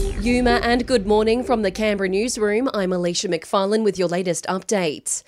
Yuma and good morning from the Canberra newsroom. I'm Alicia McFarlane with your latest updates.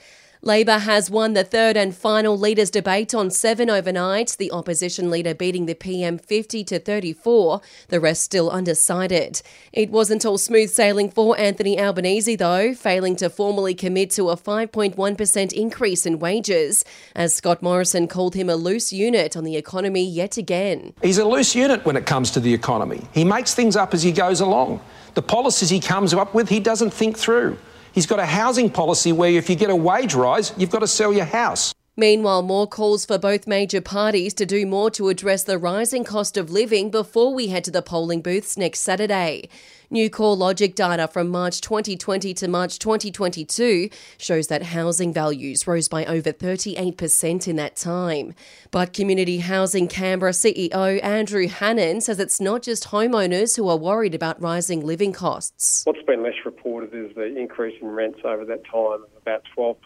Labor has won the third and final leaders debate on 7 overnight, the opposition leader beating the PM 50 to 34, the rest still undecided. It wasn't all smooth sailing for Anthony Albanese though, failing to formally commit to a 5.1% increase in wages, as Scott Morrison called him a loose unit on the economy yet again. He's a loose unit when it comes to the economy. He makes things up as he goes along. The policies he comes up with, he doesn't think through. He's got a housing policy where if you get a wage rise, you've got to sell your house. Meanwhile, more calls for both major parties to do more to address the rising cost of living before we head to the polling booths next Saturday. New CoreLogic data from March 2020 to March 2022 shows that housing values rose by over 38% in that time. But Community Housing Canberra CEO Andrew Hannon says it's not just homeowners who are worried about rising living costs. What's been less reported is the increase in rents over that time about 12%.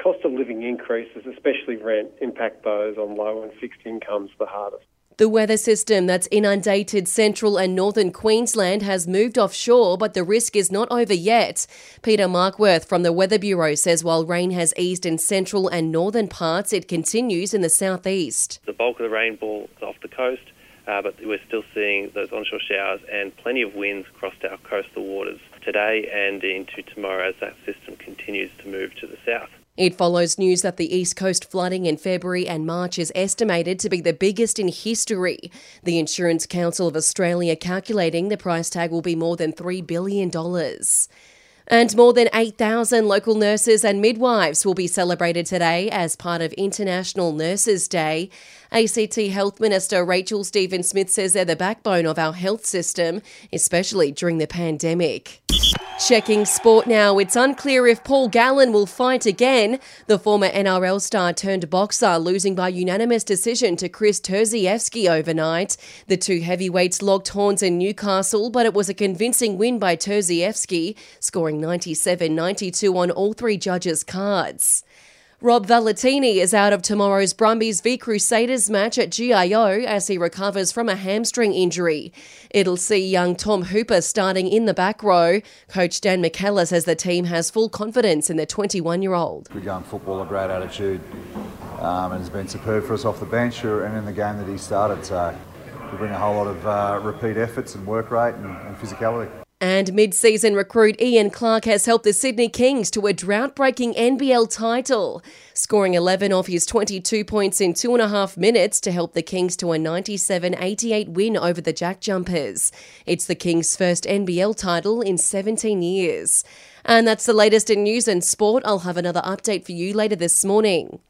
Cost of living increases, especially rent, impact those on low and fixed incomes the hardest. The weather system that's inundated central and northern Queensland has moved offshore, but the risk is not over yet. Peter Markworth from the Weather Bureau says while rain has eased in central and northern parts, it continues in the southeast. The bulk of the rainfall is off the coast, uh, but we're still seeing those onshore showers and plenty of winds across our coastal waters today and into tomorrow as that system continues to move to the south. It follows news that the East Coast flooding in February and March is estimated to be the biggest in history. The Insurance Council of Australia calculating the price tag will be more than $3 billion. And more than 8,000 local nurses and midwives will be celebrated today as part of International Nurses Day. ACT Health Minister Rachel Stephen Smith says they're the backbone of our health system, especially during the pandemic. Checking sport now, it's unclear if Paul Gallen will fight again. The former NRL star turned boxer losing by unanimous decision to Kris Terzievski overnight. The two heavyweights locked horns in Newcastle, but it was a convincing win by Terzievsky, scoring 97 92 on all three judges' cards. Rob Valetini is out of tomorrow's Brumbies v Crusaders match at GIO as he recovers from a hamstring injury. It'll see young Tom Hooper starting in the back row. Coach Dan McKellar says the team has full confidence in the 21 year old. Good young footballer, great attitude, um, and has been superb for us off the bench and in the game that he started. So we bring a whole lot of uh, repeat efforts and work rate and, and physicality. And mid season recruit Ian Clark has helped the Sydney Kings to a drought breaking NBL title, scoring 11 off his 22 points in two and a half minutes to help the Kings to a 97 88 win over the Jack Jumpers. It's the Kings' first NBL title in 17 years. And that's the latest in news and sport. I'll have another update for you later this morning.